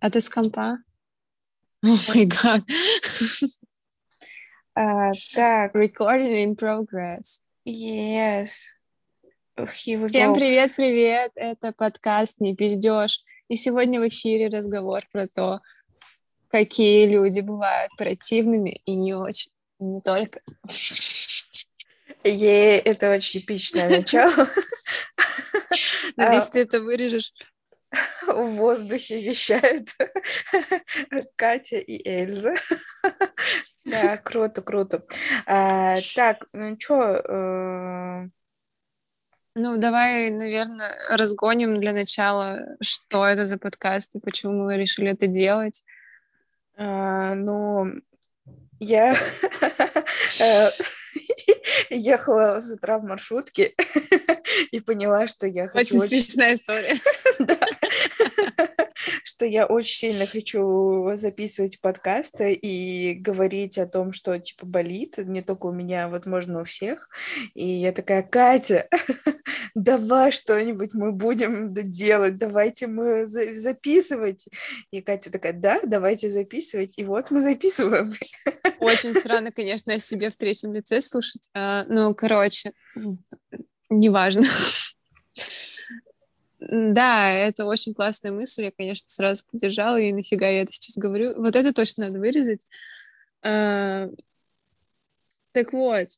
А ты с компа? О май гад. Так. Recording in progress. Yes. Всем go. привет-привет! Это подкаст «Не пиздешь». И сегодня в эфире разговор про то, какие люди бывают противными и не очень. Не только. Е, это очень эпичное начало. Надеюсь, ты это вырежешь. В воздухе вещают Катя и Эльза. Да, круто, круто. А, Так, ну что, Ну, давай, наверное, разгоним для начала, что это за подкаст и почему мы решили это делать. ну, я э, ехала с утра в маршрутке и поняла, что я хочу Очень смешная история. Что я очень сильно хочу записывать подкасты и говорить о том, что типа болит, не только у меня, а, возможно, у всех. И я такая, Катя, давай что-нибудь мы будем делать, давайте мы за- записывать. И Катя такая, да, давайте записывать. И вот мы записываем. Очень странно, конечно, о себе в третьем лице слушать. А, Ну, короче, неважно. Да, это очень классная мысль. Я, конечно, сразу поддержала, и нафига я это сейчас говорю. Вот это точно надо вырезать. А, Так вот,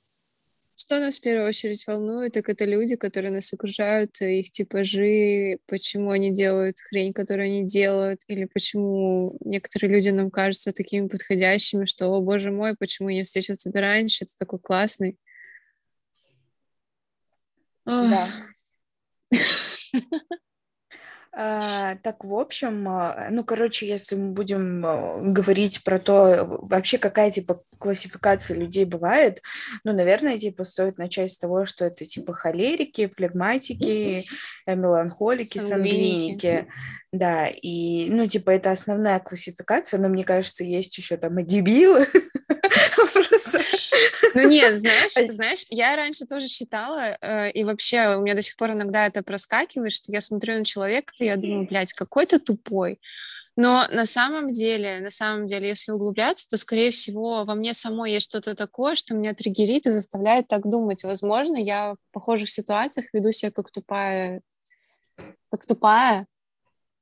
что нас в первую очередь волнует, так это люди, которые нас окружают, их типажи, почему они делают хрень, которую они делают, или почему некоторые люди нам кажутся такими подходящими, что, о боже мой, почему я не встретил тебя раньше, ты такой классный. Ох, Да. А, так, в общем, а, ну, короче, если мы будем а, говорить про то, вообще какая, типа, классификация людей бывает, ну, наверное, типа, стоит начать с того, что это, типа, холерики, флегматики, э, меланхолики, Сангвиники. сангвиники, да, и, ну, типа, это основная классификация, но, мне кажется, есть еще там и дебилы, Просто. Ну нет, знаешь, знаешь, я раньше тоже считала, э, и вообще у меня до сих пор иногда это проскакивает, что я смотрю на человека, и я думаю, блядь, какой ты тупой. Но на самом деле, на самом деле, если углубляться, то, скорее всего, во мне самой есть что-то такое, что меня триггерит и заставляет так думать. Возможно, я в похожих ситуациях веду себя как тупая, как тупая,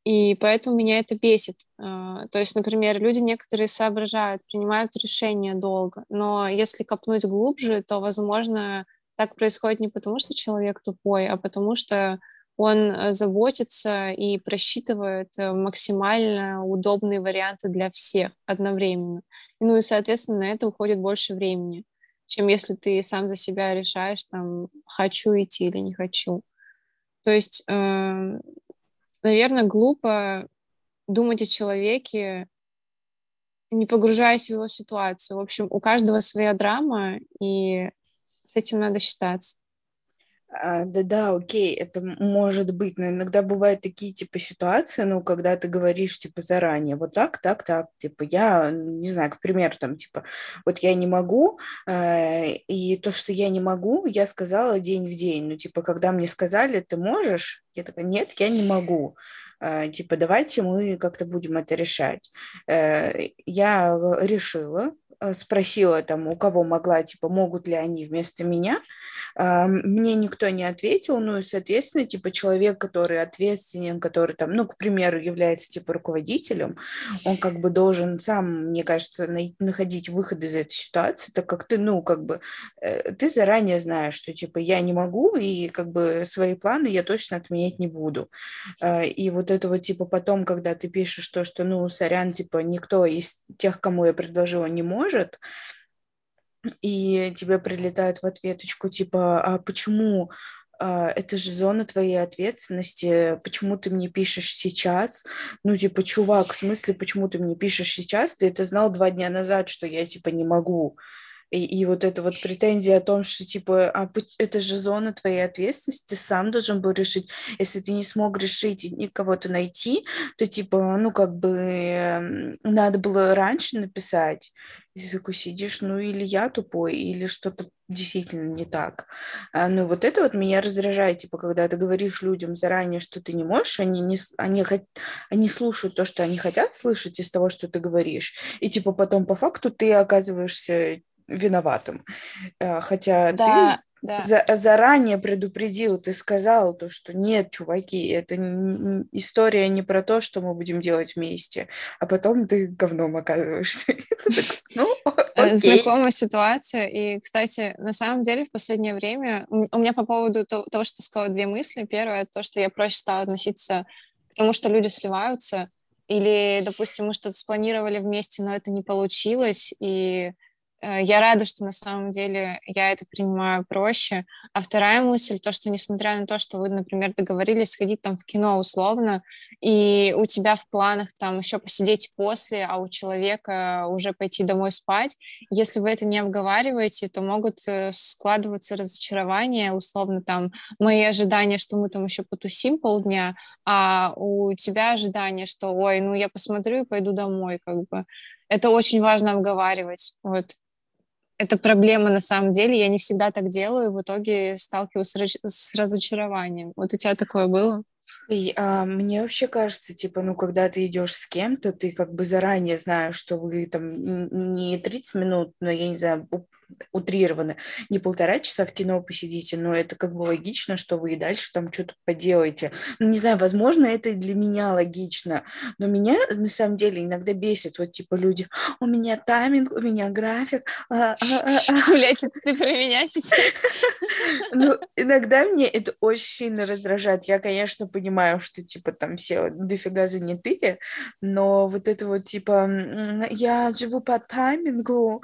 и поэтому меня это бесит. А, То есть, например, люди некоторые соображают, принимают решения долго, но если копнуть глубже, то, возможно, так происходит не потому, что человек тупой, а потому что он э, заботится и просчитывает э, максимально удобные варианты для всех одновременно. Ну и, соответственно, на это уходит больше времени, чем если ты сам за себя решаешь, там, хочу идти или не хочу. То есть, эм, наверное, глупо думать о человеке, не погружаясь в его ситуацию. В общем, у каждого своя драма, и с этим надо считаться. Да-да, окей, это может быть, но иногда бывают такие типа ситуации, ну, когда ты говоришь типа заранее, вот так, так, так, типа я, не знаю, к примеру, там типа, вот я не могу, э, и то, что я не могу, я сказала день в день, ну, типа, когда мне сказали, ты можешь, я такая, нет, я не могу, Э, типа, давайте мы как-то будем это решать. Э, Я э, решила, спросила там, у кого могла, типа, могут ли они вместо меня, а, Мне никто не ответил, ну и, соответственно, типа человек, который ответственен, который там, ну, к примеру, является типа руководителем, он как бы должен сам, мне кажется, находить выход из этой ситуации, так как ты, ну, как бы, э, ты заранее знаешь, что типа я не могу, и как бы свои планы я точно отменять не буду. А, И вот это вот типа потом, когда ты пишешь то, что, ну, сорян, типа никто из тех, кому я предложила, не может, и тебе прилетает в ответочку, типа, а почему а, это же зона твоей ответственности, почему ты мне пишешь сейчас? Ну, типа, чувак, в смысле, почему ты мне пишешь сейчас? Ты это знал два дня назад, что я, типа, не могу. И, и вот эта вот претензия о том, что, типа, а это же зона твоей ответственности, ты сам должен был решить. Если ты не смог решить и никого-то найти, то, типа, ну, как бы, эм, надо было раньше написать. И ты такой сидишь, ну или я тупой, или что-то действительно не так. А, ну вот это вот меня раздражает, типа, когда ты говоришь людям заранее, что ты не можешь, они, не, они, они слушают то, что они хотят слышать из того, что ты говоришь, и типа потом по факту ты оказываешься виноватым. А, хотя да. ты да. За, заранее предупредил, ты сказал то, что нет, чуваки, это история не про то, что мы будем делать вместе, а потом ты говном оказываешься. Ну, э, Знакомая ситуация. И, кстати, на самом деле в последнее время у меня по поводу того, что ты сказала, две мысли. Первое, то, что я проще стала относиться к тому, что люди сливаются, или, допустим, мы что-то спланировали вместе, но это не получилось, и Э, я рада, что на самом деле я это принимаю проще. А вторая мысль, то, что несмотря на то, что вы, например, договорились сходить там в кино условно, и у тебя в планах там еще посидеть после, а у человека уже пойти домой спать, если вы это не обговариваете, то могут э, складываться разочарования, условно там мои ожидания, что мы там еще потусим полдня, а у тебя ожидания, что ой, ну я посмотрю и пойду домой, как бы. Это очень важно обговаривать. Вот это проблема на самом деле. Я не всегда так делаю, и в итоге сталкиваюсь с разочарованием. Вот у тебя такое было? И, а, мне вообще кажется, типа, ну, когда ты идешь с кем-то, ты как бы заранее знаешь, что вы там не 30 минут, но, я не знаю, утрированно, не полтора часа в кино посидите, но это как бы логично, что вы и дальше там что-то поделаете. Ну, не знаю, возможно, это и для меня логично, но меня на самом деле иногда бесит, вот типа люди, у меня тайминг, у меня график. А, а, а, Блять, это ты про меня сейчас? Ну, иногда мне это очень сильно раздражает. Я, конечно, понимаю, что типа там все дофига занятые, но вот это вот типа я живу по таймингу,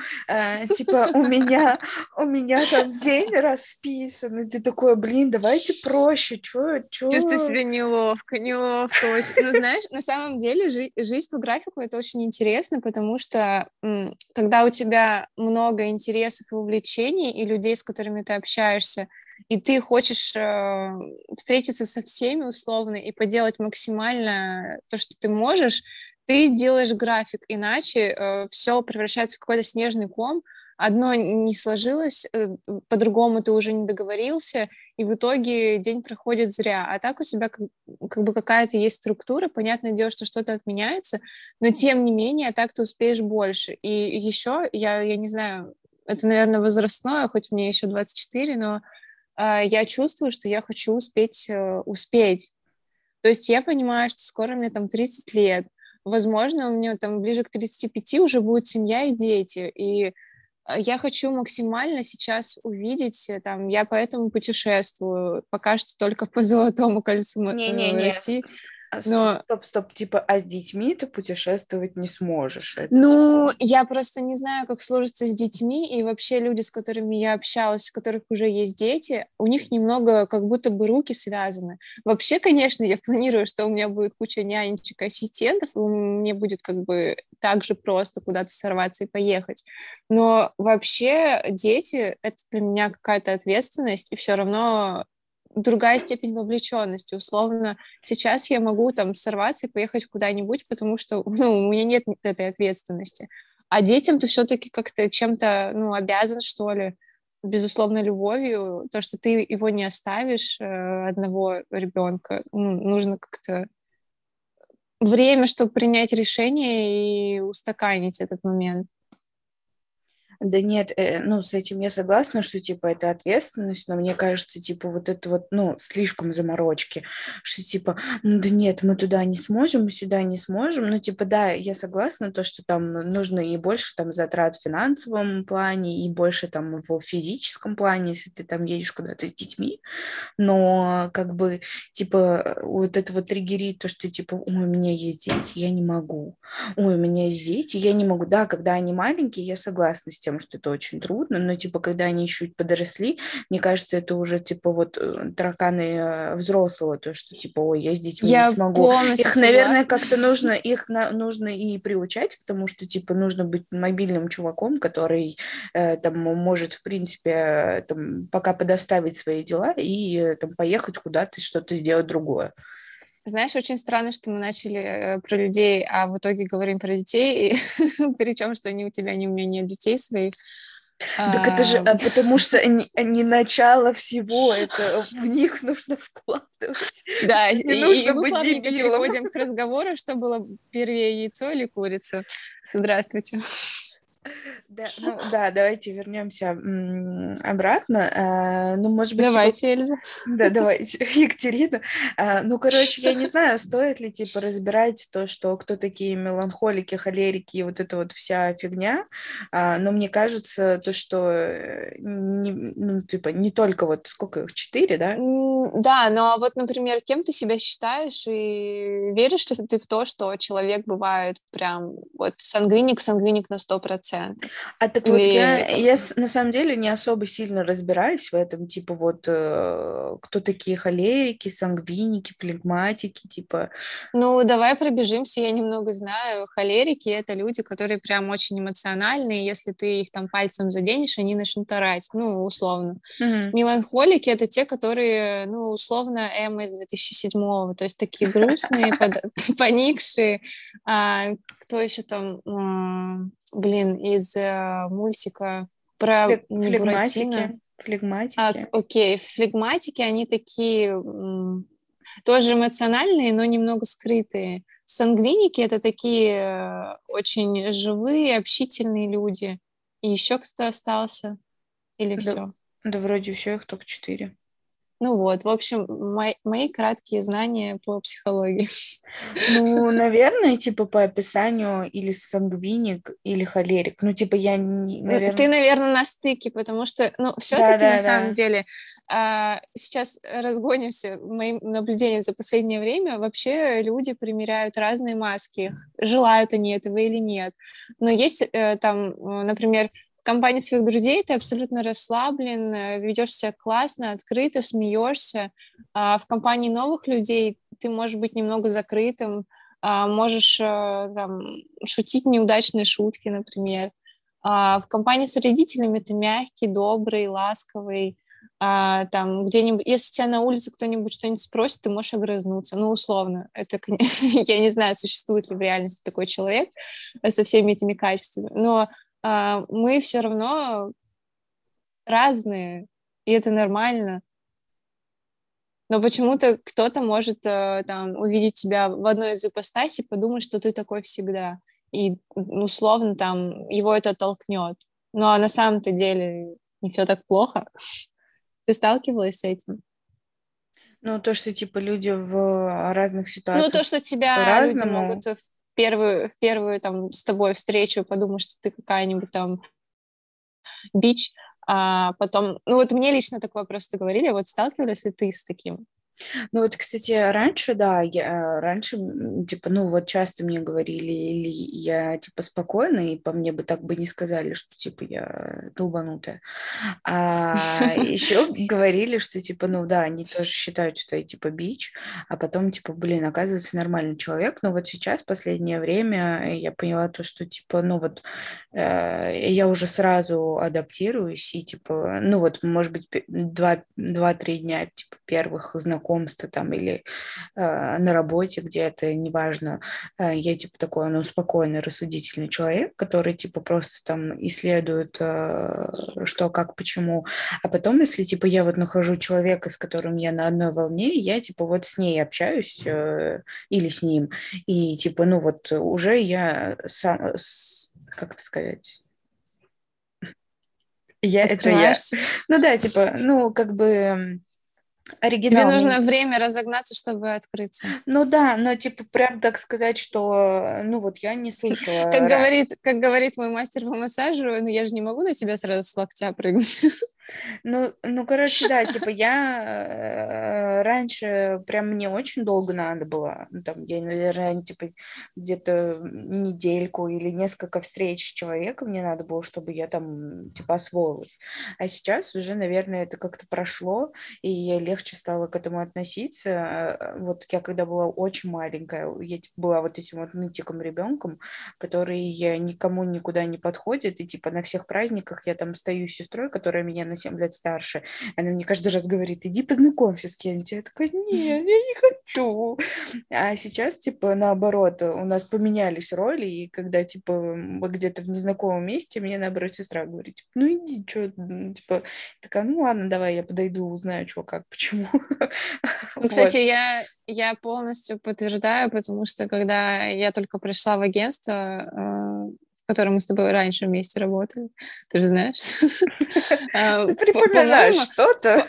типа у меня меня, у меня там день расписан, и ты такой, блин, давайте проще, чё, чё? Чувствую себя неловко, неловко очень. Ну, знаешь, на самом деле жи- жизнь по графику — это очень интересно, потому что м- когда у тебя много интересов и увлечений, и людей, с которыми ты общаешься, и ты хочешь э, встретиться со всеми условно и поделать максимально то, что ты можешь, ты сделаешь график, иначе э, все превращается в какой-то снежный ком, одно не сложилось, э, по-другому ты уже не договорился, и в итоге день проходит зря. А так у тебя как, как бы какая-то есть структура, понятное дело, что что-то отменяется, но тем не менее так ты успеешь больше. И еще, я, я не знаю, это, наверное, возрастное, хоть мне еще 24, но э, я чувствую, что я хочу успеть э, успеть. То есть я понимаю, что скоро мне там 30 лет, возможно, у меня там ближе к 35 уже будет семья и дети, и я хочу максимально сейчас увидеть, э, там, я поэтому путешествую, пока что только по Золотому кольцу не, не, не. России. А, стоп, Но... стоп, стоп, типа, а с детьми ты путешествовать не сможешь? Это... Ну, я просто не знаю, как сложится с детьми, и вообще люди, с которыми я общалась, у которых уже есть дети, у них немного как будто бы руки связаны. Вообще, конечно, я планирую, что у меня будет куча нянечек, ассистентов, и мне будет как бы так же просто куда-то сорваться и поехать. Но вообще дети — это для меня какая-то ответственность, и все равно другая степень вовлеченности. Условно, сейчас я могу там сорваться и поехать куда-нибудь, потому что ну, у меня нет этой ответственности. А детям ты все-таки как-то чем-то ну, обязан, что ли, безусловно, любовью. То, что ты его не оставишь, э, одного ребенка, ну, нужно как-то время, чтобы принять решение и устаканить этот момент. Да нет, э, ну, с этим я согласна, что, типа, это ответственность, но мне кажется, типа, вот это вот, ну, слишком заморочки, что, типа, ну, да нет, мы туда не сможем, мы сюда не сможем, ну, типа, да, я согласна, то, что там нужно и больше там затрат в финансовом плане, и больше там в физическом плане, если ты там едешь куда-то с детьми, но, как бы, типа, вот это вот триггерит то, что, типа, ой, у меня есть дети, я не могу, ой, у меня есть дети, я не могу, да, когда они маленькие, я согласна с тем, что это очень трудно, но, типа, когда они чуть подросли, мне кажется, это уже, типа, вот э, тараканы э, взрослого, то, что, типа, ой, я с детьми я не смогу. Их, согласна. наверное, как-то нужно, их на, нужно и приучать к тому, что, типа, нужно быть мобильным чуваком, который э, там может, в принципе, э, там, пока подоставить свои дела и там поехать куда-то, что-то сделать другое. Знаешь, очень странно, что мы начали э, про людей, а в итоге говорим про детей, причем, что ни у тебя, ни у меня нет детей своих. Так это же а, потому что они начало всего, это в них нужно вкладывать. Да, не и, нужно и мы дебилом. переходим к разговору, что было первее яйцо или курица. Здравствуйте. Да, ну да, давайте вернемся обратно. А, ну, может быть, типа давайте, типа... Эльза. Да, давайте, Екатерина. А, ну, короче, я не знаю, стоит ли типа разбирать то, что кто такие меланхолики, холерики, вот эта вот вся фигня. А, но мне кажется, то, что э, не, ну, типа не только вот сколько их четыре, да? Да, но вот, например, кем ты себя считаешь и веришь ли ты в то, что человек бывает прям вот сангвиник, сангвиник на сто процентов? А так вот я, я на самом деле не особо сильно разбираюсь в этом, типа вот э, кто такие холерики, сангвиники, флегматики, типа. Ну, давай пробежимся, я немного знаю. Холерики — это люди, которые прям очень эмоциональные, если ты их там пальцем заденешь, они начнут орать, ну, условно. Угу. Меланхолики — это те, которые, ну, условно, Эмма из 2007-го, то есть такие грустные, поникшие. А, кто еще там, блин, из э, мультика про флегматики. Флегматики. А, окей, флегматики, они такие тоже эмоциональные, но немного скрытые. Сангвиники — это такие э, очень живые, общительные люди. И еще кто остался? Или да, все? Да, вроде все, их только четыре. Ну вот, в общем, мои, мои краткие знания по психологии. Ну, наверное, типа по описанию или сангвиник, или холерик. Ну, типа я, не, наверное... Ты, наверное, на стыке, потому что, ну, все-таки да, да, на да. самом деле а, сейчас разгонимся, моим наблюдением за последнее время, вообще люди примеряют разные маски, желают они этого или нет. Но есть э, там, э, например, компании своих друзей ты абсолютно расслаблен, э, ведешь себя классно, открыто, смеешься. А в компании новых людей ты можешь быть немного закрытым, а можешь э, там, шутить неудачные шутки, например. А в компании с родителями ты мягкий, добрый, ласковый. А, там где-нибудь, если тебя на улице кто-нибудь что-нибудь спросит, ты можешь огрызнуться, ну, условно. Это, я не знаю, существует ли в реальности такой человек со всеми этими качествами, но мы все равно разные, и это нормально. Но почему-то кто-то может э, там увидеть тебя в одной из ипостасей, подумать, что ты такой всегда. И условно там его это толкнет. Ну, а на самом-то деле не все так плохо. Ты сталкивалась с этим? Ну, то, что, типа, люди в разных ситуациях Ну, то, что тебя люди могут первую, в первую там с тобой встречу подумать, что ты какая-нибудь там бич, а потом, ну вот мне лично такое просто говорили, вот сталкивались ли ты с таким? Ну вот, кстати, раньше, да, я раньше, типа, ну вот часто мне говорили, или я, типа, спокойна, и по мне бы так бы не сказали, что, типа, я долбанутая. А еще говорили, что, типа, ну да, они тоже считают, что я, типа, бич, а потом, типа, блин, оказывается, нормальный человек. Но вот сейчас, последнее время, я поняла то, что, типа, ну вот, э, я уже сразу адаптируюсь, и, типа, ну вот, может быть, два-три дня, типа, первых знакомств знакомстве там или э, на работе где-то, неважно, э, я типа такой, ну, спокойный, рассудительный человек, который типа просто там исследует, э, что, как, почему, а потом, если типа я вот нахожу человека, с которым я на одной волне, я типа вот с ней общаюсь э, или с ним, и типа, ну вот уже я сам, как это сказать, я это я. Ну да, типа, ну как бы оригинал. Тебе нужно время разогнаться, чтобы открыться. Ну да, но типа прям так сказать, что ну вот я не слышала. Как говорит, как говорит мой мастер по массажу, ну я же не могу на тебя сразу с локтя прыгнуть. Ну, ну, короче, да, типа я э, раньше прям мне очень долго надо было, ну, там, я, наверное, типа где-то недельку или несколько встреч с человеком мне надо было, чтобы я там, типа, освоилась. А сейчас уже, наверное, это как-то прошло, и я легче стало к этому относиться. Э, вот я когда была очень маленькая, я типа, была вот этим вот нытиком ребенком, который никому никуда не подходит, и типа на всех праздниках я там стою с сестрой, которая меня на 7 лет старше, она мне каждый раз говорит, иди познакомься с кем-нибудь. Я такая, нет, я не хочу. А сейчас, типа, наоборот, у нас поменялись роли, и когда, типа, где-то в незнакомом месте, мне, наоборот, сестра говорит, ну иди, что, типа, такая, ну ладно, давай, я подойду, узнаю, что, как, почему. Ну, кстати, вот. я, я полностью подтверждаю, потому что когда я только пришла в агентство, э, в котором мы с тобой раньше вместе работали, ты же знаешь. А, ты припоминаешь что-то?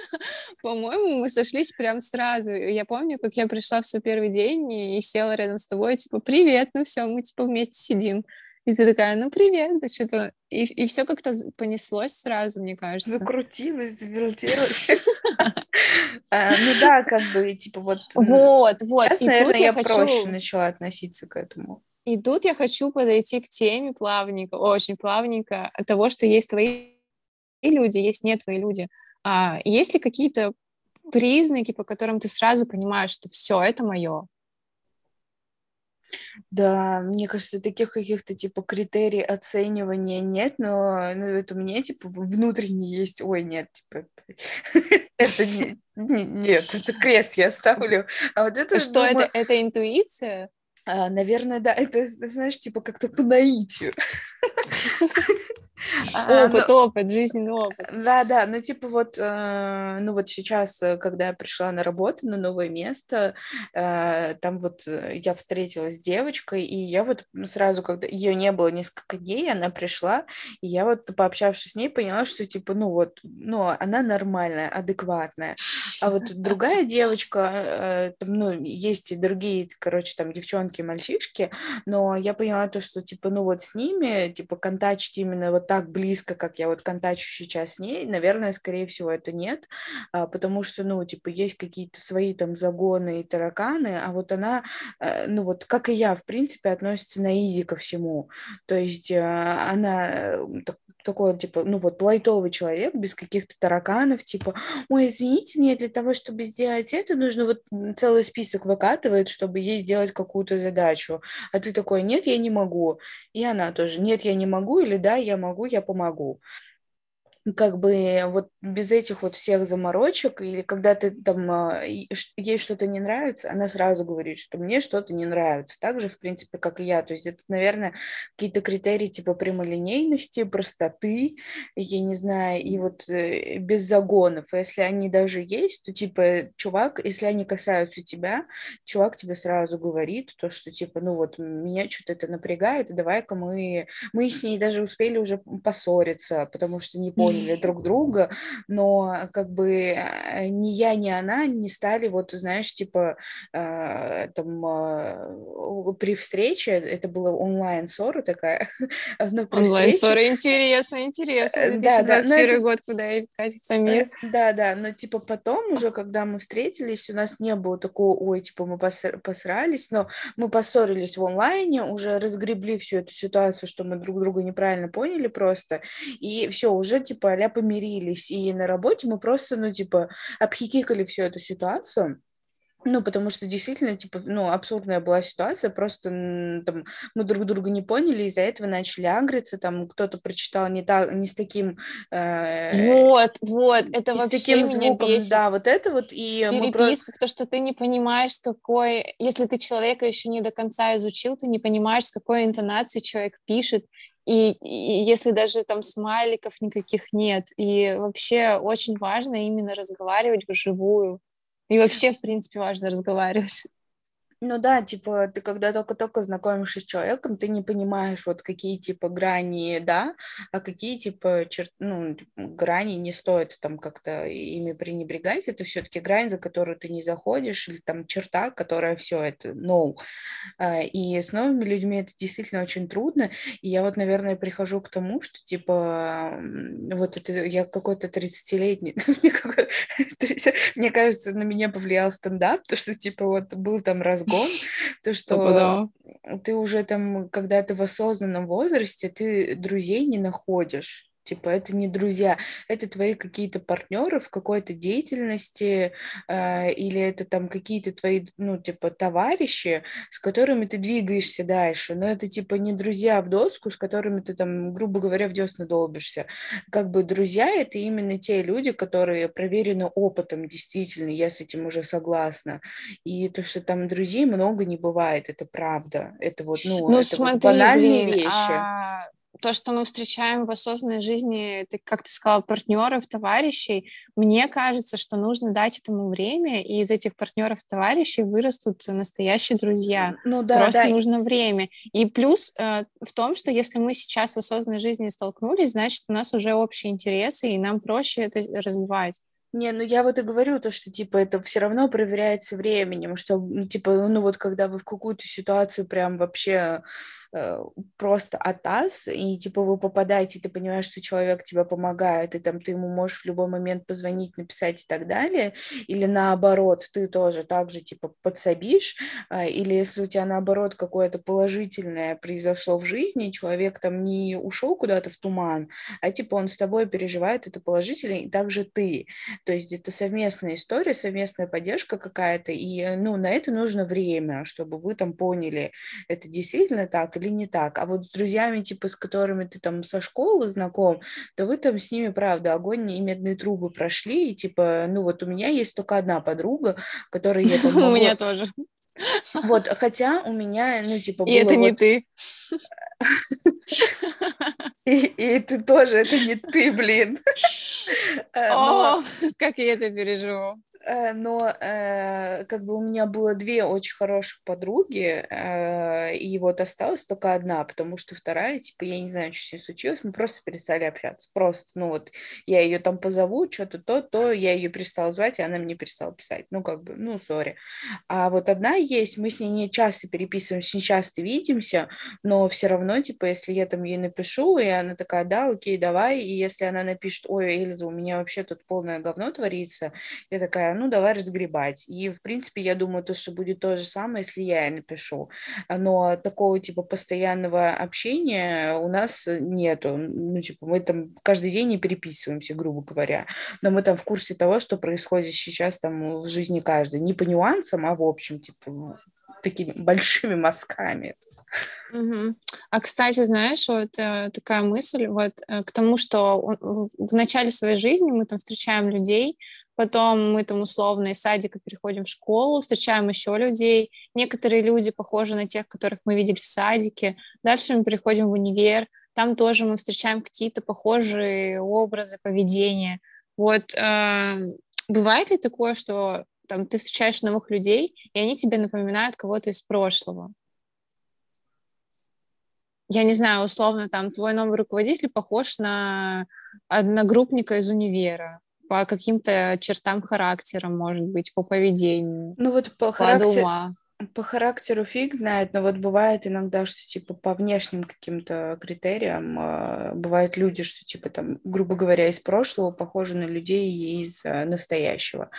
По-моему, мы сошлись прям сразу. Я помню, как я пришла в свой первый день и села рядом с тобой, типа, привет, ну все, мы типа вместе сидим. И ты такая, ну привет, да что-то. И, и все как-то понеслось сразу, мне кажется. Закрутилось, завертелось. А, ну да, как бы, типа вот... Вот, вот. Сейчас, наверное, я проще начала относиться к этому. И тут я хочу подойти к теме плавненько, очень плавненько, того, что есть твои люди, есть не твои люди. А есть ли какие-то признаки, по которым ты сразу понимаешь, что все, это мое? Да, мне кажется, таких каких-то типа критерий оценивания нет, но ну, это у меня типа внутренне есть, ой, нет, типа это нет, это крест я ставлю. А вот это что это? Это интуиция? А, наверное, да, это знаешь, типа как-то по наитию. А, опыт, но... опыт, жизненный опыт. Да, да, ну типа вот, э, ну вот сейчас, э, когда я пришла на работу, на новое место, э, там вот я встретилась с девочкой, и я вот сразу, когда ее не было несколько дней, она пришла, и я вот пообщавшись с ней, поняла, что типа, ну вот, ну она нормальная, адекватная. А вот другая девочка, э, ну, есть и другие, короче, там девчонки, мальчишки, но я поняла то, что типа, ну вот с ними, типа, контачить именно вот так близко, как я вот контачу сейчас с ней, наверное, скорее всего, это нет, а, потому что, ну, типа, есть какие-то свои там загоны и тараканы, а вот она, э, ну, вот как и я, в принципе, относится на изи ко всему. То есть э, она такой, типа, ну вот, лайтовый человек, без каких-то тараканов, типа, ой, извините, мне для того, чтобы сделать это, нужно вот целый список выкатывает, чтобы ей сделать какую-то задачу. А ты такой, нет, я не могу. И она тоже, нет, я не могу, или да, я могу, я помогу как бы вот без этих вот всех заморочек, или когда ты там, а, ей что-то не нравится, она сразу говорит, что мне что-то не нравится. Так же, в принципе, как и я. То есть это, наверное, какие-то критерии типа прямолинейности, простоты, я не знаю, и вот э, без загонов. А если они даже есть, то типа, чувак, если они касаются тебя, чувак тебе сразу говорит то, что типа, ну вот, меня что-то это напрягает, давай-ка мы... Мы с ней даже успели уже поссориться, потому что не поняли, поняли друг друга, но как бы э, ни я, ни она не стали вот, знаешь, типа э, там э, при встрече, это было онлайн-ссора такая. Онлайн-ссора, интересно, интересно. 2021 да, да, год, куда катится мир. Да, да, но типа потом уже, когда мы встретились, у нас не было такого, ой, типа мы посрались, но мы поссорились в онлайне, уже разгребли всю эту ситуацию, что мы друг друга неправильно поняли просто, и все, уже типа типа, а помирились, и на работе мы просто, ну, типа, обхикикали всю эту ситуацию, ну, потому что действительно, типа, ну, абсурдная была ситуация, просто там мы друг друга не поняли, из-за этого начали агриться, там кто-то прочитал не так, не с таким... Э, вот, вот, это вообще с таким меня звуком, бесит. да, вот это вот, и мы просто... то, что ты не понимаешь, с какой... Если ты человека еще не до конца изучил, ты не понимаешь, с какой интонацией человек пишет, и, и если даже там смайликов никаких нет. И вообще очень важно именно разговаривать вживую. И вообще, в принципе, важно разговаривать. Ну да, типа, ты когда только-только знакомишься с человеком, ты не понимаешь, вот какие, типа, грани, да, а какие, типа, чер... ну, грани не стоит там как-то ими пренебрегать, это все таки грань, за которую ты не заходишь, или там черта, которая все это, no. А, и с новыми людьми это действительно очень трудно, и я вот, наверное, прихожу к тому, что, типа, вот это, я какой-то 30-летний, мне кажется, на меня повлиял стендап, то, что, типа, вот был там раз разгон, то, что ты уже там, когда ты в осознанном возрасте, ты друзей не находишь. Типа, это не друзья, это твои какие-то партнеры в какой-то деятельности, э, или это там какие-то твои, ну, типа, товарищи, с которыми ты двигаешься дальше. Но это, типа, не друзья в доску, с которыми ты там, грубо говоря, в десна долбишься. Как бы друзья — это именно те люди, которые проверены опытом, действительно, я с этим уже согласна. И то, что там друзей много не бывает, это правда. Это вот, ну, Ну, это вот смотри, банальные блин, вещи. а то, что мы встречаем в осознанной жизни, ты, как ты сказала, партнеров, товарищей, мне кажется, что нужно дать этому время, и из этих партнеров, товарищей вырастут настоящие друзья. Ну да, Просто да. нужно время. И плюс э, в том, что если мы сейчас в осознанной жизни столкнулись, значит, у нас уже общие интересы, и нам проще это развивать. Не, ну я вот и говорю то, что типа это все равно проверяется временем, что типа ну вот когда вы в какую-то ситуацию прям вообще просто атас, и типа вы попадаете, ты понимаешь, что человек тебе помогает, и там ты ему можешь в любой момент позвонить, написать и так далее, или наоборот, ты тоже так же типа подсобишь, э, или если у тебя наоборот какое-то положительное произошло в жизни, человек там не ушел куда-то в туман, а типа он с тобой переживает это положительно, и также ты. То есть это совместная история, совместная поддержка какая-то, и э, ну на это нужно время, чтобы вы там поняли, это действительно так или не так. А вот с друзьями, типа, с которыми ты там со школы знаком, то вы там с ними, правда, огонь и медные трубы прошли, и типа, ну вот у меня есть только одна подруга, которой я там У меня тоже. Вот, хотя у меня, ну, типа, И это не вот- ты. И, и ты тоже, это не ты, блин. Э, О, как я это переживу. Э, но э, как бы у меня было две очень хороших подруги, э, и вот осталась только одна, потому что вторая, типа, я не знаю, что с ней случилось, мы просто перестали общаться, просто, ну вот, я ее там позову, что-то то, то, я ее перестала звать, и она мне перестала писать, ну как бы, ну, сори. А вот одна есть, мы с ней не часто переписываемся, не часто видимся, но все равно, типа, если я там ей напишу, и она такая, да, окей, давай, и если она напишет, ой, Эльза, у меня вообще тут полное говно творится, я такая, ну, давай разгребать. И, в принципе, я думаю, то, что будет то же самое, если я ей напишу. Но такого, типа, постоянного общения у нас нету. Ну, типа, мы там каждый день не переписываемся, грубо говоря. Но мы там в курсе того, что происходит сейчас там в жизни каждой. Не по нюансам, а в общем, типа, такими большими мазками. А, кстати, знаешь, вот э, такая мысль, вот э, к тому, что в начале своей жизни мы там встречаем людей, потом мы там условно из садика переходим в школу, встречаем еще людей. Некоторые люди похожи на тех, которых мы видели в садике. Дальше мы переходим в универ, там тоже мы встречаем какие-то похожие образы поведения. Вот э, бывает ли такое, что там ты встречаешь новых людей, и они тебе напоминают кого-то из прошлого? я не знаю, условно, там, твой новый руководитель похож на одногруппника из универа по каким-то чертам характера, может быть, по поведению, Ну вот по характеру, ума. По характеру фиг знает, но вот бывает иногда, что типа по внешним каким-то критериям э, бывают люди, что типа там, грубо говоря, из прошлого похожи на людей из э, настоящего.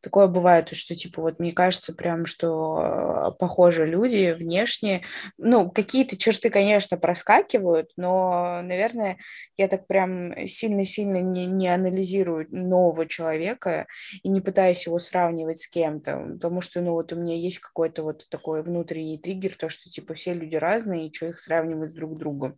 Такое бывает, что типа вот мне кажется прям, что э, похожи люди внешне. Ну, какие-то черты, конечно, проскакивают, но, наверное, я так прям сильно-сильно не, не анализирую нового человека и не пытаюсь его сравнивать с кем-то, потому что, ну, вот у меня есть какой-то вот такой внутренний триггер, то, что, типа, все люди разные, и что их сравнивать с друг другом.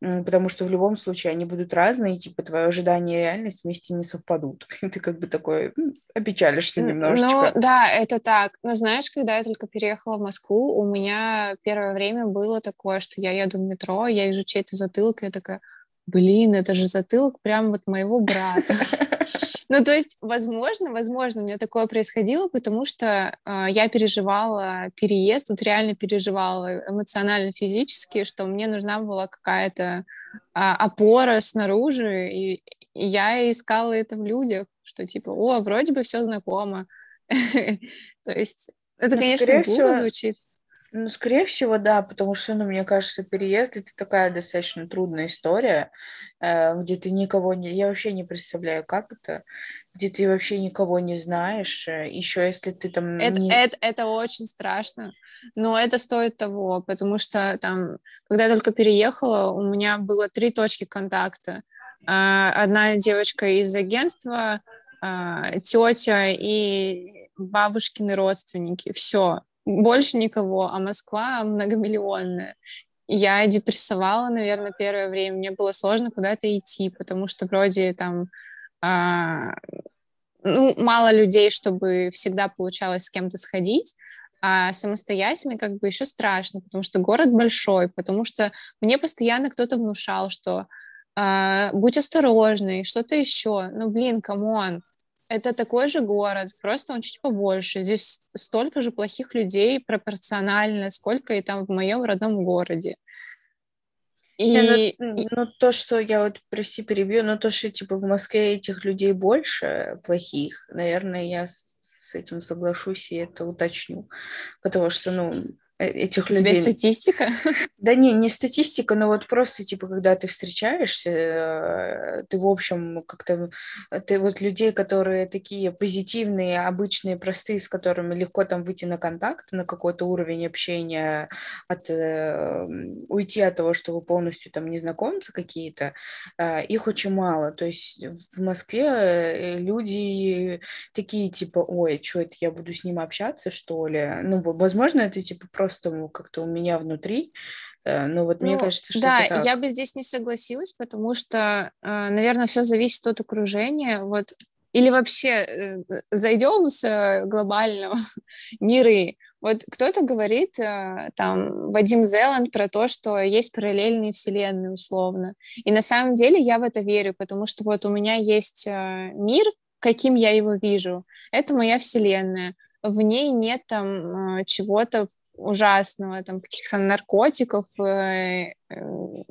Потому что в любом случае они будут разные, и, типа, твое ожидание и реальность вместе не совпадут. И ты как бы такой опечалишься немножечко. Ну, да, это так. Но знаешь, когда я только переехала в Москву, у меня первое время было такое, что я еду в метро, я вижу чей-то затылок, и я такая, блин, это же затылок прям вот моего брата. Ну, то есть, возможно, возможно, у меня такое происходило, потому что э, я переживала переезд, вот реально переживала эмоционально, физически, что мне нужна была какая-то а, опора снаружи, и, и я искала это в людях, что типа, о, вроде бы все знакомо. То есть, это, Ну, конечно, глупо звучит. Ну, скорее всего, да, потому что, ну, мне кажется, переезд это такая достаточно трудная история, э, где ты никого не... Я вообще не представляю, как это, где ты вообще никого не знаешь, еще если ты там Это, не... это, это очень страшно, но это стоит того, потому что там, когда я только переехала, у меня было три точки контакта. одна девочка из агентства, тетя и бабушкины родственники. Все, больше никого, а Москва многомиллионная. Я депрессовала, наверное, первое время. Мне было сложно куда-то идти, потому что вроде там а, ну, мало людей, чтобы всегда получалось с кем-то сходить, а самостоятельно как бы еще страшно, потому что город большой, потому что мне постоянно кто-то внушал, что а, будь осторожный, что-то еще. Ну, блин, come on, это такой же город, просто он чуть побольше. Здесь столько же плохих людей пропорционально, сколько и там в моем родном городе. И... Не, ну, ну, то, что я вот, прости, перебью, но то, что, типа, в Москве этих людей больше плохих, наверное, я с, этим соглашусь и это уточню. Потому что, ну, этих У людей. У тебя статистика? Да не, не статистика, но вот просто, типа, когда ты встречаешься, э, ты, в общем, как-то... Ты вот людей, которые такие позитивные, обычные, простые, с которыми легко там выйти на контакт, на какой-то уровень общения, от, э, уйти от того, что вы полностью там незнакомцы какие-то, э, их очень мало. То есть в Москве э, люди такие, типа, ой, что это, я буду с ним общаться, что ли? Ну, возможно, это, типа, просто просто как-то у меня внутри. Э, ну вот ну, мне кажется, что да, так. я бы здесь не согласилась, потому что, э, наверное, все зависит от окружения. Вот или вообще э, зайдем с глобального мира. Вот кто-то говорит, там, Вадим Зеланд про то, что есть параллельные вселенные, условно. И на самом деле я в это верю, потому что вот у меня есть мир, каким я его вижу. Это моя вселенная. В ней нет там чего-то ужасного, там каких-то наркотиков, э, э,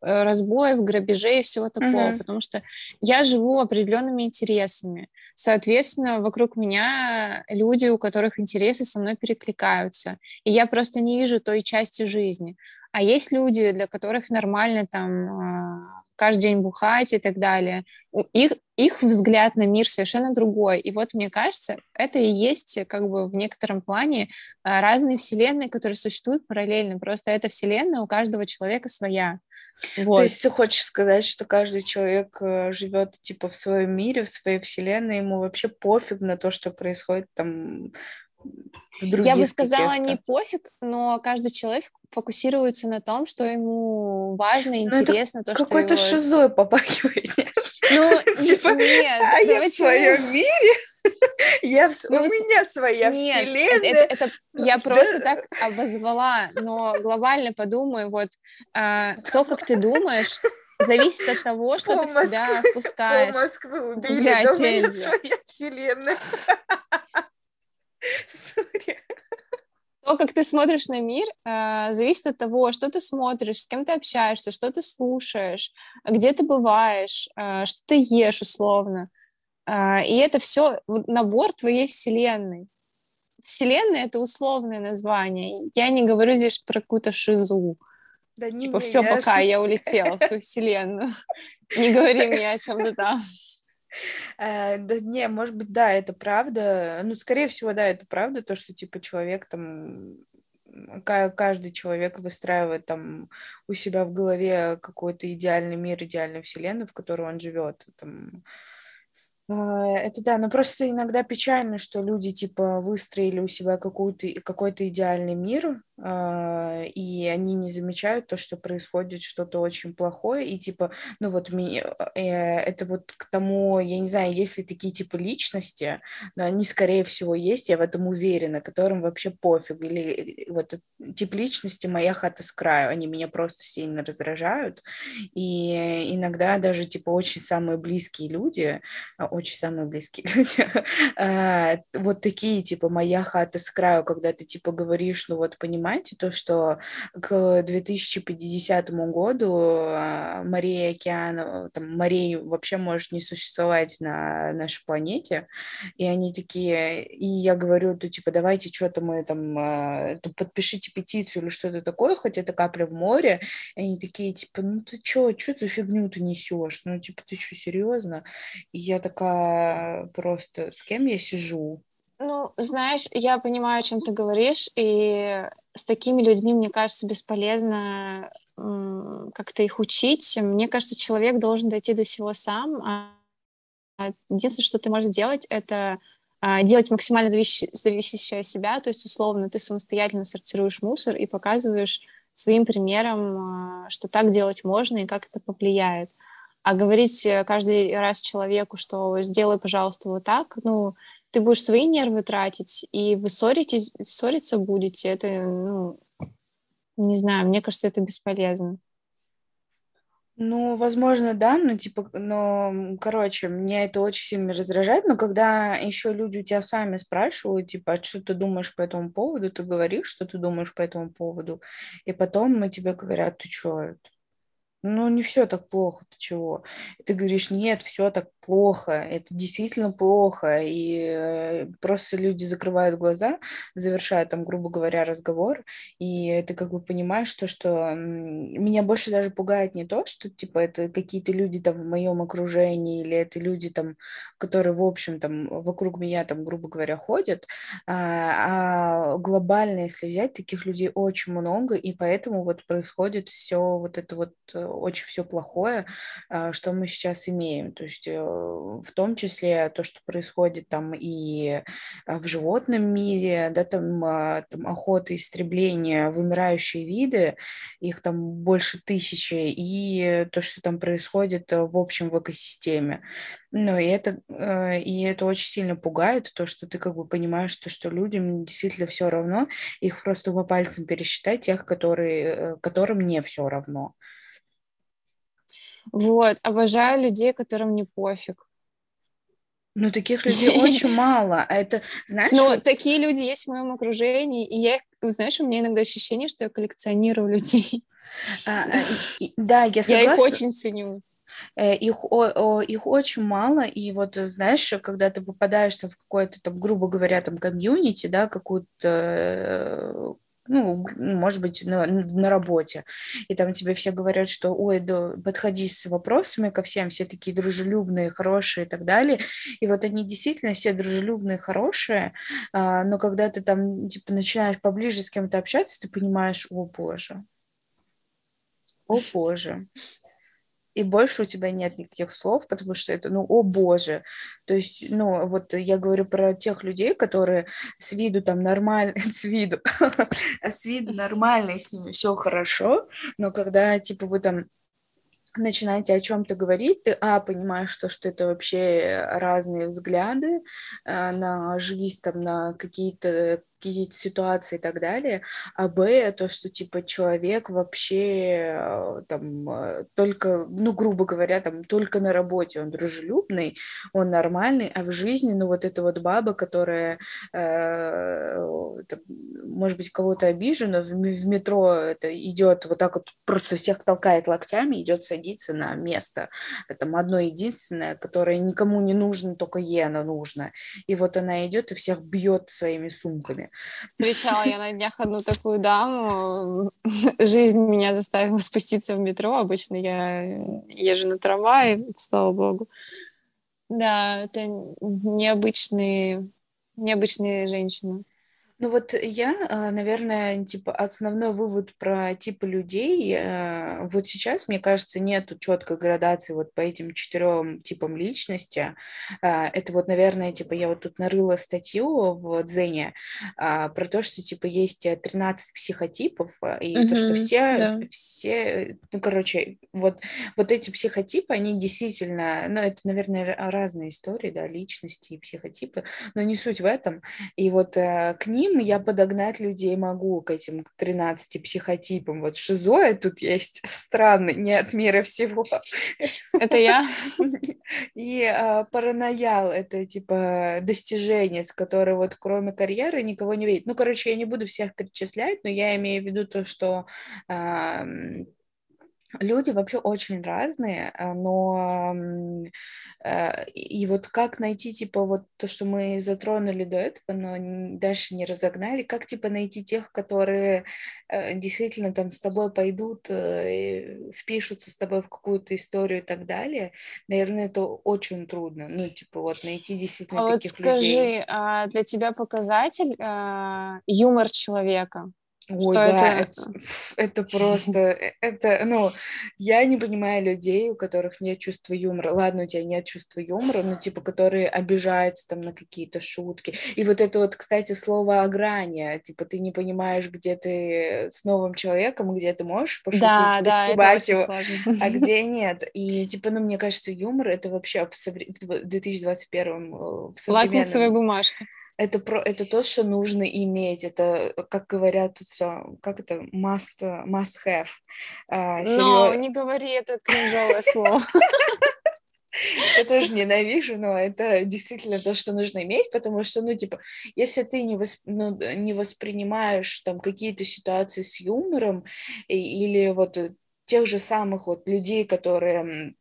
разбоев, грабежей и всего такого, mm-hmm. потому что я живу определенными интересами. Соответственно, вокруг меня люди, у которых интересы со мной перекликаются, и я просто не вижу той части жизни. А есть люди, для которых нормально там а, каждый день бухать и так далее. Их, их взгляд на мир совершенно другой. И вот, мне кажется, это и есть как бы в некотором плане а, разные вселенные, которые существуют параллельно. Просто эта вселенная у каждого человека своя. Вот. То есть ты хочешь сказать, что каждый человек э, живет типа в своем мире, в своей вселенной, ему вообще пофиг на то, что происходит там я бы сказала, не пофиг, но каждый человек фокусируется на том, что ему важно, ну, интересно. то, какой-то что его... шизой попахивает. Ну, типа, нет. А я в своем мире? Я ну, У меня своя нет, вселенная. Это, это, это я просто так обозвала, но глобально подумай, вот а, то, как ты думаешь, зависит от того, что Пол ты в себя впускаешь. Пол Москвы убили, Блядь, но у меня своя вселенная. То, как ты смотришь на мир, э, зависит от того, что ты смотришь, с кем ты общаешься, что ты слушаешь, где ты бываешь, э, что ты ешь условно. Э, и это все набор твоей вселенной. Вселенная это условное название. Я не говорю здесь про какую-то шизу. Да типа, все, пока, я улетела в свою вселенную. Не говори мне о чем-то там. Э, да не, может быть, да, это правда. Ну, скорее всего, да, это правда, то, что, типа, человек там каждый человек выстраивает там у себя в голове какой-то идеальный мир, идеальную вселенную, в которой он живет. Там, а, это да, но просто иногда печально, что люди типа выстроили у себя какой-то какой-то идеальный мир, и они не замечают то, что происходит что-то очень плохое, и типа, ну вот мне, э, это вот к тому, я не знаю, есть ли такие типа личности, но они скорее всего есть, я в этом уверена, которым вообще пофиг, или э, вот тип личности моя хата с краю, они меня просто сильно раздражают, и иногда даже типа очень самые близкие люди, а, очень самые близкие люди, а, вот такие типа моя хата с краю, когда ты типа говоришь, ну вот понимаешь, понимаете, то, что к 2050 году а, Мария океана, там, морей вообще может не существовать на нашей планете, и они такие, и я говорю, то типа давайте что-то мы там, а, подпишите петицию или что-то такое, хоть это капля в море, и они такие, типа, ну ты что, что ты фигню ты несешь, ну типа ты что, серьезно? И я такая просто, с кем я сижу? Ну, знаешь, я понимаю, о чем ты говоришь, и с такими людьми, мне кажется, бесполезно как-то их учить. Мне кажется, человек должен дойти до всего сам. А единственное, что ты можешь сделать, это а, делать максимально зависящее от себя, то есть, условно, ты самостоятельно сортируешь мусор и показываешь своим примером, а, что так делать можно и как это повлияет. А говорить каждый раз человеку, что сделай, пожалуйста, вот так, ну, ты будешь свои нервы тратить, и вы ссоритесь, ссориться будете, это, ну, не знаю, мне кажется, это бесполезно. Ну, возможно, да, но типа, но, короче, меня это очень сильно раздражает, но когда еще люди у тебя сами спрашивают, типа, а что ты думаешь по этому поводу, ты говоришь, что ты думаешь по этому поводу, и потом мы тебе говорят, ты что, ну, не все так плохо, ты чего? Ты говоришь, нет, все так плохо, это действительно плохо, и э, просто люди закрывают глаза, завершают там, грубо говоря, разговор, и ты как бы понимаешь, что, что меня больше даже пугает не то, что, типа, это какие-то люди там в моем окружении, или это люди там, которые, в общем, там, вокруг меня, там, грубо говоря, ходят, а, а глобально, если взять, таких людей очень много, и поэтому вот происходит все вот это вот э, очень все плохое, а, что мы сейчас имеем. То есть э, в том числе то, что происходит там и а, в животном мире, да, там, там охота, истребление, вымирающие виды, их там больше тысячи, и то, что там происходит э, в общем в экосистеме. Ну, и это, э, и это очень сильно пугает, то, что ты как бы понимаешь, то, что людям действительно все равно, их просто по пальцам пересчитать, тех, которые, которым не все равно. Вот, обожаю людей, которым не пофиг. Ну, таких людей очень мало. А это, знаешь... Ну, такие люди есть в моем окружении, и я, знаешь, у меня иногда ощущение, что я коллекционирую людей. А, а, и, да, я согласна. Я их очень ценю. Э, их, о, о, их очень мало, и вот, знаешь, когда ты попадаешь в какое-то, там, грубо говоря, там, комьюнити, да, какую-то ну, может быть, на, на работе, и там тебе все говорят, что, ой, да, подходи с вопросами ко всем, все такие дружелюбные, хорошие и так далее, и вот они действительно все дружелюбные, хорошие, а, но когда ты там, типа, начинаешь поближе с кем-то общаться, ты понимаешь, о, боже, о, боже, и больше у тебя нет никаких слов, потому что это, ну, о боже. То есть, ну, вот я говорю про тех людей, которые с виду там нормально, с виду, а с виду нормально, с ними все хорошо, но когда, типа, вы там начинаете о чем-то говорить, ты, а, понимаешь, что, что это вообще разные взгляды э, на жизнь, там, на какие-то какие-то ситуации и так далее, а б, то, что, типа, человек вообще э, там э, только, ну, грубо говоря, там только на работе он дружелюбный, он нормальный, а в жизни, ну, вот эта вот баба, которая, э, там, может быть, кого-то обижена, в, в метро это идет вот так вот, просто всех толкает локтями, идет садиться на место, там, одно единственное, которое никому не нужно, только ей оно нужно, и вот она идет и всех бьет своими сумками. Встречала я на днях одну такую даму. Жизнь меня заставила спуститься в метро. Обычно я езжу на трамвае, слава богу. Да, это необычные, необычные женщины. Ну вот я, а, наверное, типа основной вывод про типы людей, э, вот сейчас, мне кажется, нету четкой градации вот по этим четырем типам личности. А, это вот, наверное, типа я вот тут нарыла статью в Дзене а, про то, что типа есть 13 психотипов, и mm-hmm, то, что все, да. все, ну, короче, вот, вот эти психотипы, они действительно, ну, это, наверное, разные истории, да, личности и психотипы, но не суть в этом. И вот э, к ним я подогнать людей могу к этим 13 психотипам. Вот шизоид тут есть странный, не от мира всего. Это я? И а, параноял — это типа достижение, с который вот кроме карьеры никого не видит. Ну, короче, я не буду всех перечислять, но я имею в виду то, что люди вообще очень разные, а, но а, и вот как найти, типа, вот то, что мы затронули до этого, но дальше не разогнали, как, типа, найти тех, которые э, действительно там с тобой пойдут, э, впишутся с тобой в какую-то историю и так далее, наверное, это очень трудно, ну, типа, вот найти действительно а таких вот скажи, людей. А для тебя показатель юмор человека? Ой, что да, это... Это, это просто, э, это, ну, я не понимаю людей, у которых нет чувства юмора. Ладно, у тебя нет чувства юмора, но, типа, которые обижаются там на какие-то шутки. И вот это вот, кстати, слово «ограние», типа, ты не понимаешь, где ты с новым человеком, где ты можешь пошутить, да, да, его, а где нет. И, типа, ну, мне кажется, юмор — это вообще в, совре... в 2021 э, в современном... Лакмусовая бумажка это, про, это то, что нужно иметь, это, как говорят тут все, как это, must, must have. А, Но не говори это кринжовое слово. Я тоже ненавижу, но это действительно то, что нужно иметь, потому что, ну, типа, если ты не, восп... ну, не воспринимаешь там какие-то ситуации с юмором или вот тех же самых вот людей, которые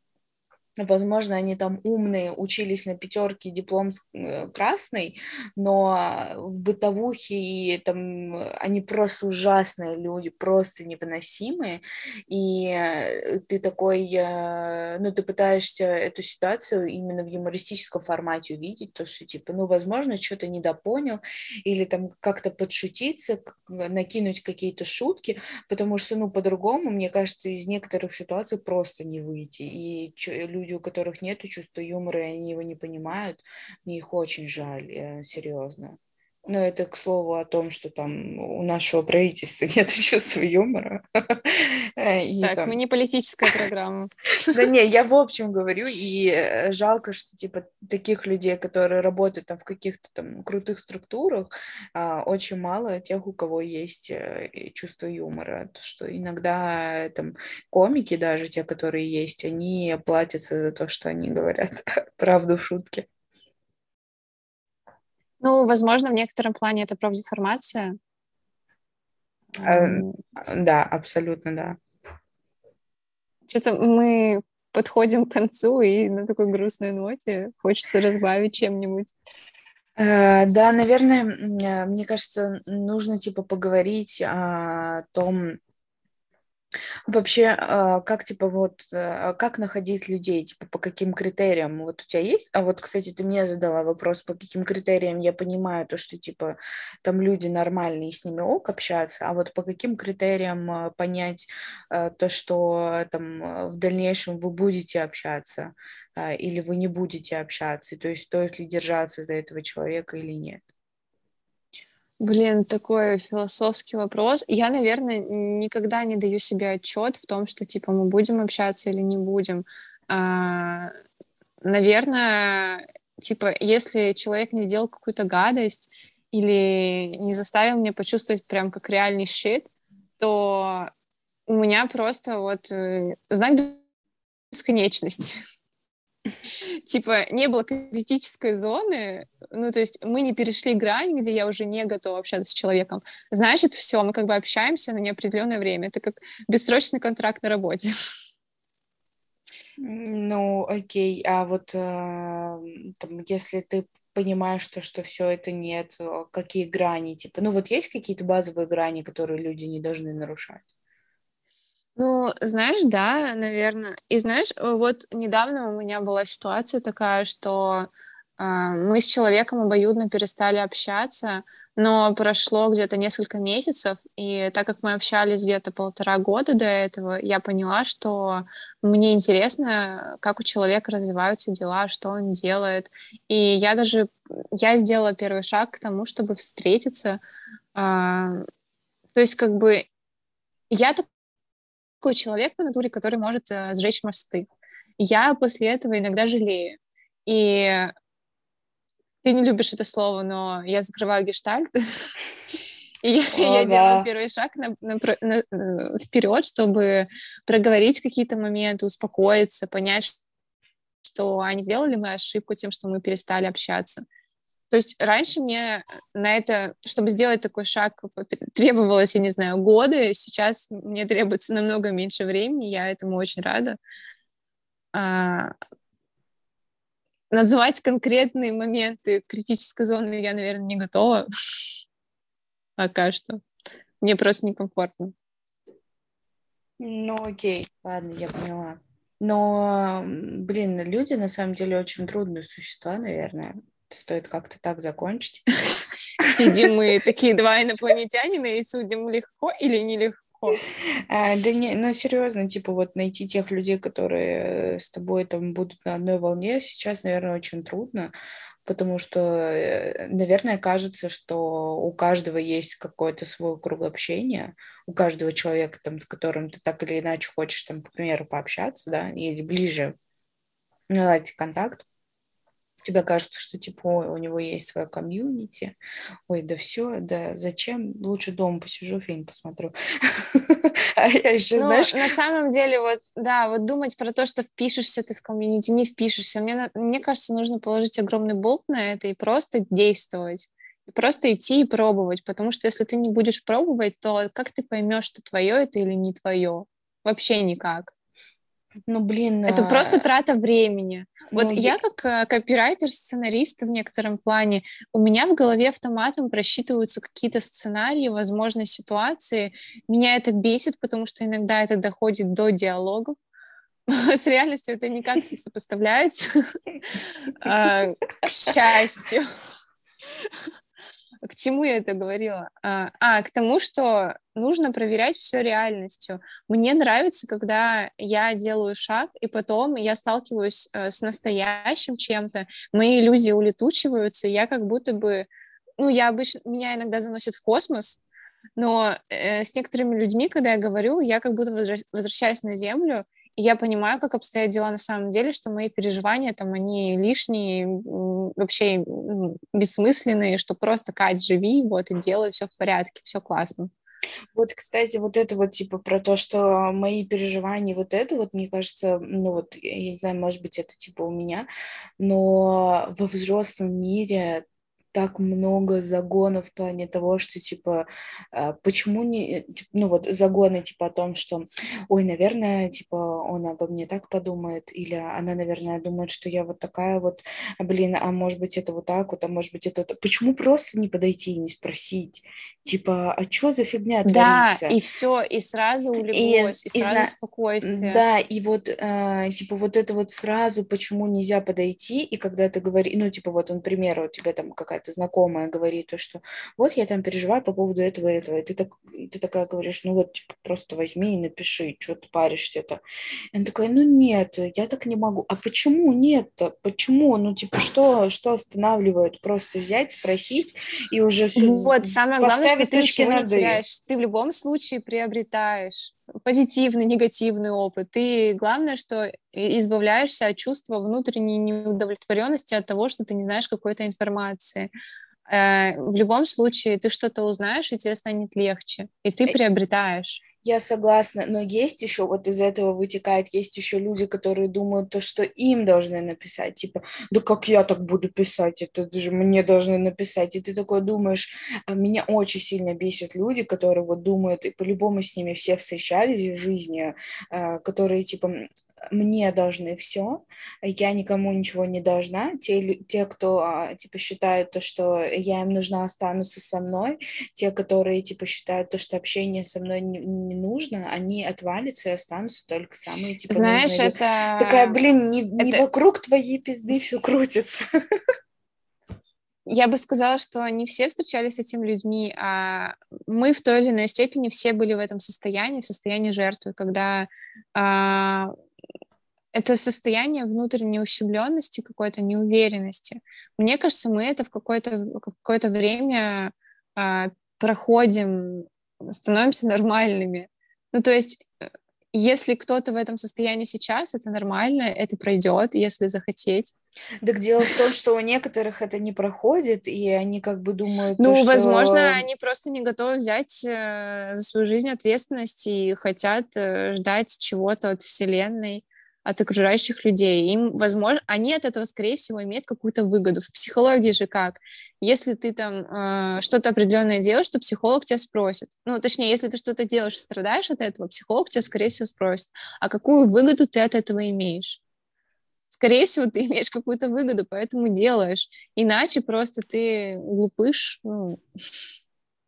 Возможно, они там умные, учились на пятерке, диплом э, красный, но в бытовухе и там они просто ужасные люди, просто невыносимые. И э, ты такой, э, ну, ты пытаешься эту ситуацию именно в юмористическом формате увидеть, то, что, типа, ну, возможно, что-то недопонял, или там как-то подшутиться, накинуть какие-то шутки, потому что, ну, по-другому, мне кажется, из некоторых ситуаций просто не выйти. И люди, у которых нет чувства юмора, и они его не понимают, мне их очень жаль, э, серьезно. Но это к слову о том, что там у нашего правительства нет чувства юмора. И так, там... мы не политическая программа. Да не, я в общем говорю, и э, жалко, что типа таких людей, которые работают там в каких-то там крутых структурах, а, очень мало тех, у кого есть э, чувство юмора. То, что иногда там комики даже, те, которые есть, они платятся за то, что они говорят правду в шутке. Ну, возможно, в некотором плане это профдеформация. Э, да, абсолютно, да. Что-то мы подходим к концу, и на такой грустной ноте хочется разбавить чем-нибудь. Э, да, наверное, э, мне кажется, нужно типа поговорить о том, Вообще, а, как, типа, вот, а, как находить людей, типа, по каким критериям? Вот у тебя есть? А вот, кстати, ты мне задала вопрос, по каким критериям я понимаю то, что, типа, там люди нормальные, с ними ок общаться, а вот по каким критериям а, понять то, что там в дальнейшем вы будете общаться или вы не будете общаться, то есть стоит ли держаться за этого человека или нет? Блин, такой философский вопрос. Я, наверное, никогда не даю себе отчет в том, что типа мы будем общаться или не будем. А, наверное, типа, если человек не сделал какую-то гадость или не заставил меня почувствовать прям как реальный щит, то у меня просто вот э, знак бесконечности. типа, не было критической зоны, ну, то есть мы не перешли грань, где я уже не готова общаться с человеком, значит, все, мы как бы общаемся на неопределенное время. Это как бессрочный контракт на работе. Ну, окей, а вот э, там, если ты понимаешь, что, что все это нет, какие грани, типа, ну вот есть какие-то базовые грани, которые люди не должны нарушать? Ну, знаешь, да, наверное. И знаешь, вот недавно у меня была ситуация такая, что э, мы с человеком обоюдно перестали общаться, но прошло где-то несколько месяцев, и так как мы общались где-то полтора года до этого, я поняла, что мне интересно, как у человека развиваются дела, что он делает. И я даже, я сделала первый шаг к тому, чтобы встретиться. Э, то есть как бы я так такой человек по натуре, который может э, сжечь мосты. Я после этого иногда жалею. И ты не любишь это слово, но я закрываю гештальт. И О, я да. делаю первый шаг на, на, на, э, вперед, чтобы проговорить какие-то моменты, успокоиться, понять, что они сделали мы ошибку тем, что мы перестали общаться. То есть раньше мне на это, чтобы сделать такой шаг, требовалось, я не знаю, годы. Сейчас мне требуется намного меньше времени. Я этому очень рада. А, называть конкретные моменты критической зоны я, наверное, не готова пока что. Мне просто некомфортно. Ну, окей, ладно, я поняла. Но, блин, люди на самом деле очень трудные существа, наверное стоит как-то так закончить. Сидим мы такие два инопланетянина и судим легко или нелегко. А, да не, ну серьезно, типа вот найти тех людей, которые с тобой там будут на одной волне, сейчас, наверное, очень трудно, потому что, э, наверное, кажется, что у каждого есть какой-то свой круг общения, у каждого человека, там, с которым ты так или иначе хочешь, там, к примеру, пообщаться, да, или ближе наладить контакт тебе кажется, что типа ой, у него есть свое комьюнити, ой, да все, да зачем, лучше дома посижу, фильм посмотрю. А я еще, ну, знаешь... на самом деле, вот, да, вот думать про то, что впишешься ты в комьюнити, не впишешься, мне, мне кажется, нужно положить огромный болт на это и просто действовать. просто идти и пробовать, потому что если ты не будешь пробовать, то как ты поймешь, что твое это или не твое? Вообще никак. Ну, блин. Это а... просто трата времени. Вот ну, я как э, копирайтер, сценарист в некотором плане, у меня в голове автоматом просчитываются какие-то сценарии, возможные ситуации. Меня это бесит, потому что иногда это доходит до диалогов. С реальностью это никак не сопоставляется, а, к счастью. К чему я это говорила? А, а, к тому, что нужно проверять все реальностью. Мне нравится, когда я делаю шаг, и потом я сталкиваюсь э, с настоящим чем-то, мои иллюзии улетучиваются, я как будто бы... Ну, я обычно... Меня иногда заносит в космос, но э, с некоторыми людьми, когда я говорю, я как будто возвращаюсь на Землю, и я понимаю, как обстоят дела на самом деле, что мои переживания там, они лишние, вообще бессмысленные, что просто, Кать, живи, вот, и делай, все в порядке, все классно. Вот, кстати, вот это вот типа про то, что мои переживания, вот это вот, мне кажется, ну вот, я не знаю, может быть, это типа у меня, но во взрослом мире так много загонов в плане того, что, типа, а, почему не, ну, вот загоны, типа, о том, что, ой, наверное, типа, он обо мне так подумает, или она, наверное, думает, что я вот такая вот, блин, а может быть, это вот так вот, а может быть, это... Почему просто не подойти и не спросить? Типа, а что за фигня Да, творится? и все, и сразу улеглось, и, и, и сразу и, спокойствие. Да, и вот, э, типа, вот это вот сразу, почему нельзя подойти, и когда ты говоришь, ну, типа, вот, например, у тебя там какая какая-то знакомая говорит, то, что вот я там переживаю по поводу этого и этого, и ты, так, ты такая говоришь, ну вот, типа, просто возьми и напиши, что ты паришься-то. И она такая, ну нет, я так не могу. А почему нет-то? Почему? Ну, типа, что, что останавливает? Просто взять, спросить и уже все Вот, самое главное, что ты ничего не теряешь. Ты в любом случае приобретаешь позитивный, негативный опыт. И главное, что избавляешься от чувства внутренней неудовлетворенности от того, что ты не знаешь какой-то информации. Э, в любом случае, ты что-то узнаешь, и тебе станет легче, и ты приобретаешь. Я согласна, но есть еще, вот из этого вытекает, есть еще люди, которые думают то, что им должны написать, типа, да как я так буду писать, это же мне должны написать, и ты такой думаешь, а меня очень сильно бесят люди, которые вот думают, и по-любому с ними все встречались в жизни, а, которые, типа, мне должны все, я никому ничего не должна. Те, те кто, а, типа, считают то, что я им нужна, останутся со мной. Те, которые, типа, считают то, что общение со мной не, не нужно, они отвалятся и останутся только самые, типа, Знаешь, нужные. это... Такая, блин, не, не это... вокруг твоей пизды все крутится. Я бы сказала, что не все встречались с этими людьми, а мы в той или иной степени все были в этом состоянии, в состоянии жертвы, когда а, это состояние внутренней ущемленности, какой-то неуверенности. Мне кажется, мы это в какое-то какое время а, проходим, становимся нормальными. Ну, то есть, э, если кто-то в этом состоянии сейчас, это нормально, это пройдет, если захотеть. Так дело в том, что у некоторых это не проходит, и они как бы думают... Ну, то, возможно, они просто не готовы взять э, за свою жизнь ответственность и хотят э, ждать чего-то от Вселенной от окружающих людей. Им, возможно, они от этого, скорее всего, имеют какую-то выгоду. В психологии же как? Если ты там э, что-то определенное делаешь, то психолог тебя спросит. Ну, точнее, если ты что-то делаешь и страдаешь от этого, психолог тебя, скорее всего, спросит, а какую выгоду ты от этого имеешь? Скорее всего, ты имеешь какую-то выгоду, поэтому делаешь. Иначе просто ты глупыш, ну,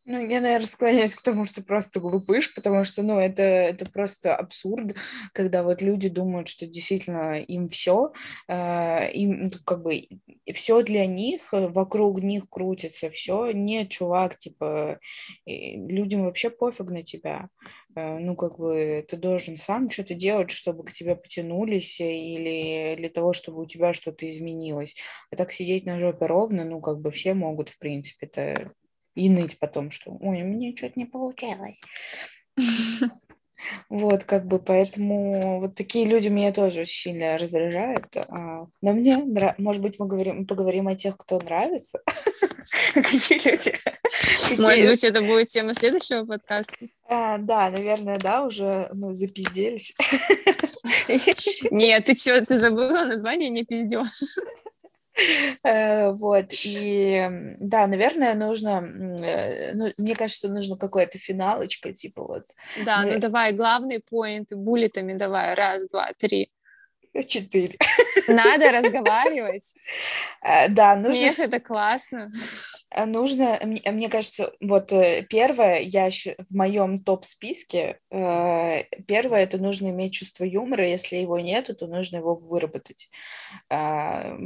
Ну, я, наверное, склоняюсь к тому, что просто глупыш, потому что, ну, это, это просто абсурд, когда вот люди думают, что действительно им все, э, им ну, как бы все для них, э, вокруг них крутится все. Нет, чувак, типа, людям вообще пофиг на тебя. Э, ну, как бы ты должен сам что-то делать, чтобы к тебе потянулись или для того, чтобы у тебя что-то изменилось. А так сидеть на жопе ровно, ну, как бы все могут, в принципе, это и ныть потом, что ой, мне что-то не получалось. Вот, как бы, поэтому вот такие люди меня тоже сильно раздражают. А, но мне, может быть, мы говорим, поговорим о тех, кто нравится. Какие люди? Может быть, это будет тема следующего подкаста? А, да, наверное, да, уже мы запизделись. Нет, ты что, ты забыла название, не пиздешь. Э, вот, и да, наверное, нужно, э, ну, мне кажется, нужно какое-то финалочка, типа вот. Да, ну давай, главный поинт, буллетами давай, раз, два, три. Четыре. Надо разговаривать. Э, да, нужно... Смех — это классно. Э, нужно, мне кажется, вот э, первое, я в моем топ-списке, э, первое, это нужно иметь чувство юмора, если его нет, то нужно его выработать,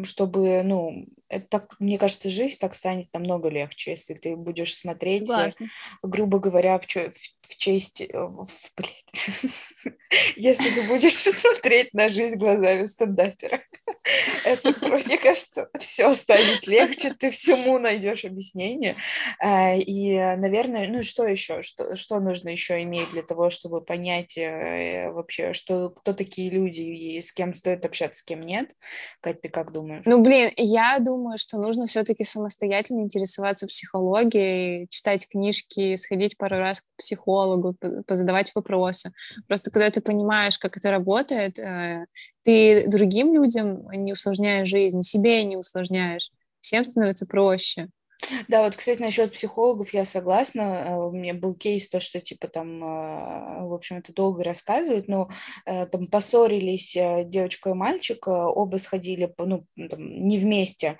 чтобы, ну, это так, мне кажется, жизнь так станет намного легче, если ты будешь смотреть, Согласна. грубо говоря, в, в, в честь, в, блядь, если ты будешь смотреть на жизнь глазами стендапера, это, мне кажется, все станет легче, ты всему найдешь объяснение. А, и, наверное, ну что еще? Что, что нужно еще иметь для того, чтобы понять э, вообще, что, кто такие люди и с кем стоит общаться, с кем нет? Кать, ты как думаешь? Ну, блин, я думаю, что нужно все-таки самостоятельно интересоваться психологией, читать книжки, сходить пару раз к психологу, позадавать вопросы. Просто когда ты понимаешь, как это работает, э, ты другим людям не усложняешь жизнь, себе не усложняешь, всем становится проще. Да, вот, кстати, насчет психологов я согласна. Э, у меня был кейс, то, что, типа, там, э, в общем, это долго рассказывают, но э, там поссорились девочка и мальчик, оба сходили, ну, там, не вместе,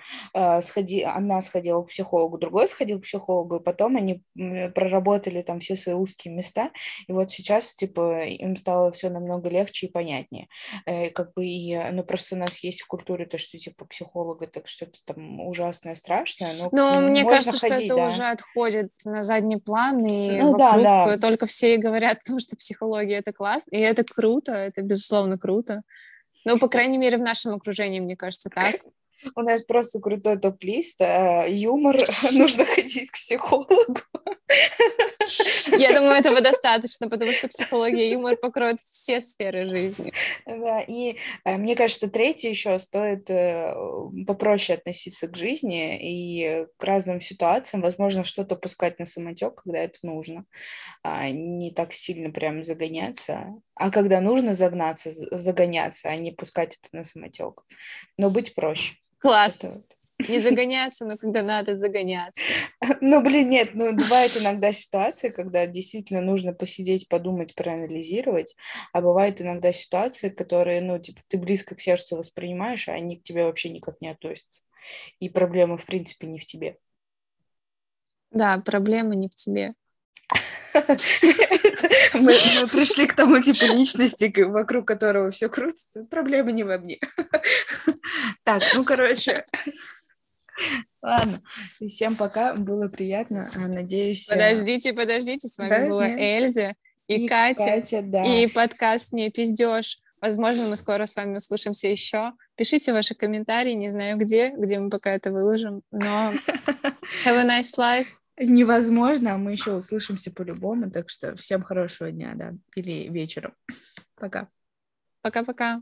сходи, одна сходила к психологу, другой сходил к психологу, и потом они проработали там все свои узкие места, и вот сейчас, типа, им стало все намного легче и понятнее. Как бы, и, ну, просто у нас есть в культуре то, что, типа, психолог это что-то там ужасное, страшное, но, но мне кажется, ходить, что это да. уже отходит на задний план, и ну, вокруг да, да. только все и говорят о том, что психология — это классно, и это круто, это, безусловно, круто. Ну, по крайней мере, в нашем окружении, мне кажется, так. У нас просто крутой топ-лист. А юмор, нужно ходить к психологу. Я думаю, этого достаточно, потому что психология и юмор покроют все сферы жизни. Да, и э, мне кажется, третье еще стоит э, попроще относиться к жизни и к разным ситуациям. Возможно, что-то пускать на самотек, когда это нужно. А не так сильно прям загоняться. А когда нужно загнаться, загоняться, а не пускать это на самотек. Но быть проще. Классно. Не загоняться, но когда надо загоняться. Ну, блин, нет, ну, бывает иногда ситуации, когда действительно нужно посидеть, подумать, проанализировать, а бывает иногда ситуации, которые, ну, типа, ты близко к сердцу воспринимаешь, а они к тебе вообще никак не относятся. И проблема, в принципе, не в тебе. Да, проблема не в тебе. Мы, мы пришли к тому типу личности, вокруг которого все крутится. Проблема не во мне. Так, ну, короче, Ладно, всем пока, было приятно, а, надеюсь... Э, подождите, подождите, с вами да? была Нет? Эльза и, и Катя, Катя да. и подкаст «Не пиздешь». Возможно, мы скоро с вами услышимся еще. Пишите ваши комментарии, не знаю где, где мы пока это выложим, но have a nice life невозможно, а мы еще услышимся по-любому. Так что всем хорошего дня, да, или вечера. Пока. Пока-пока.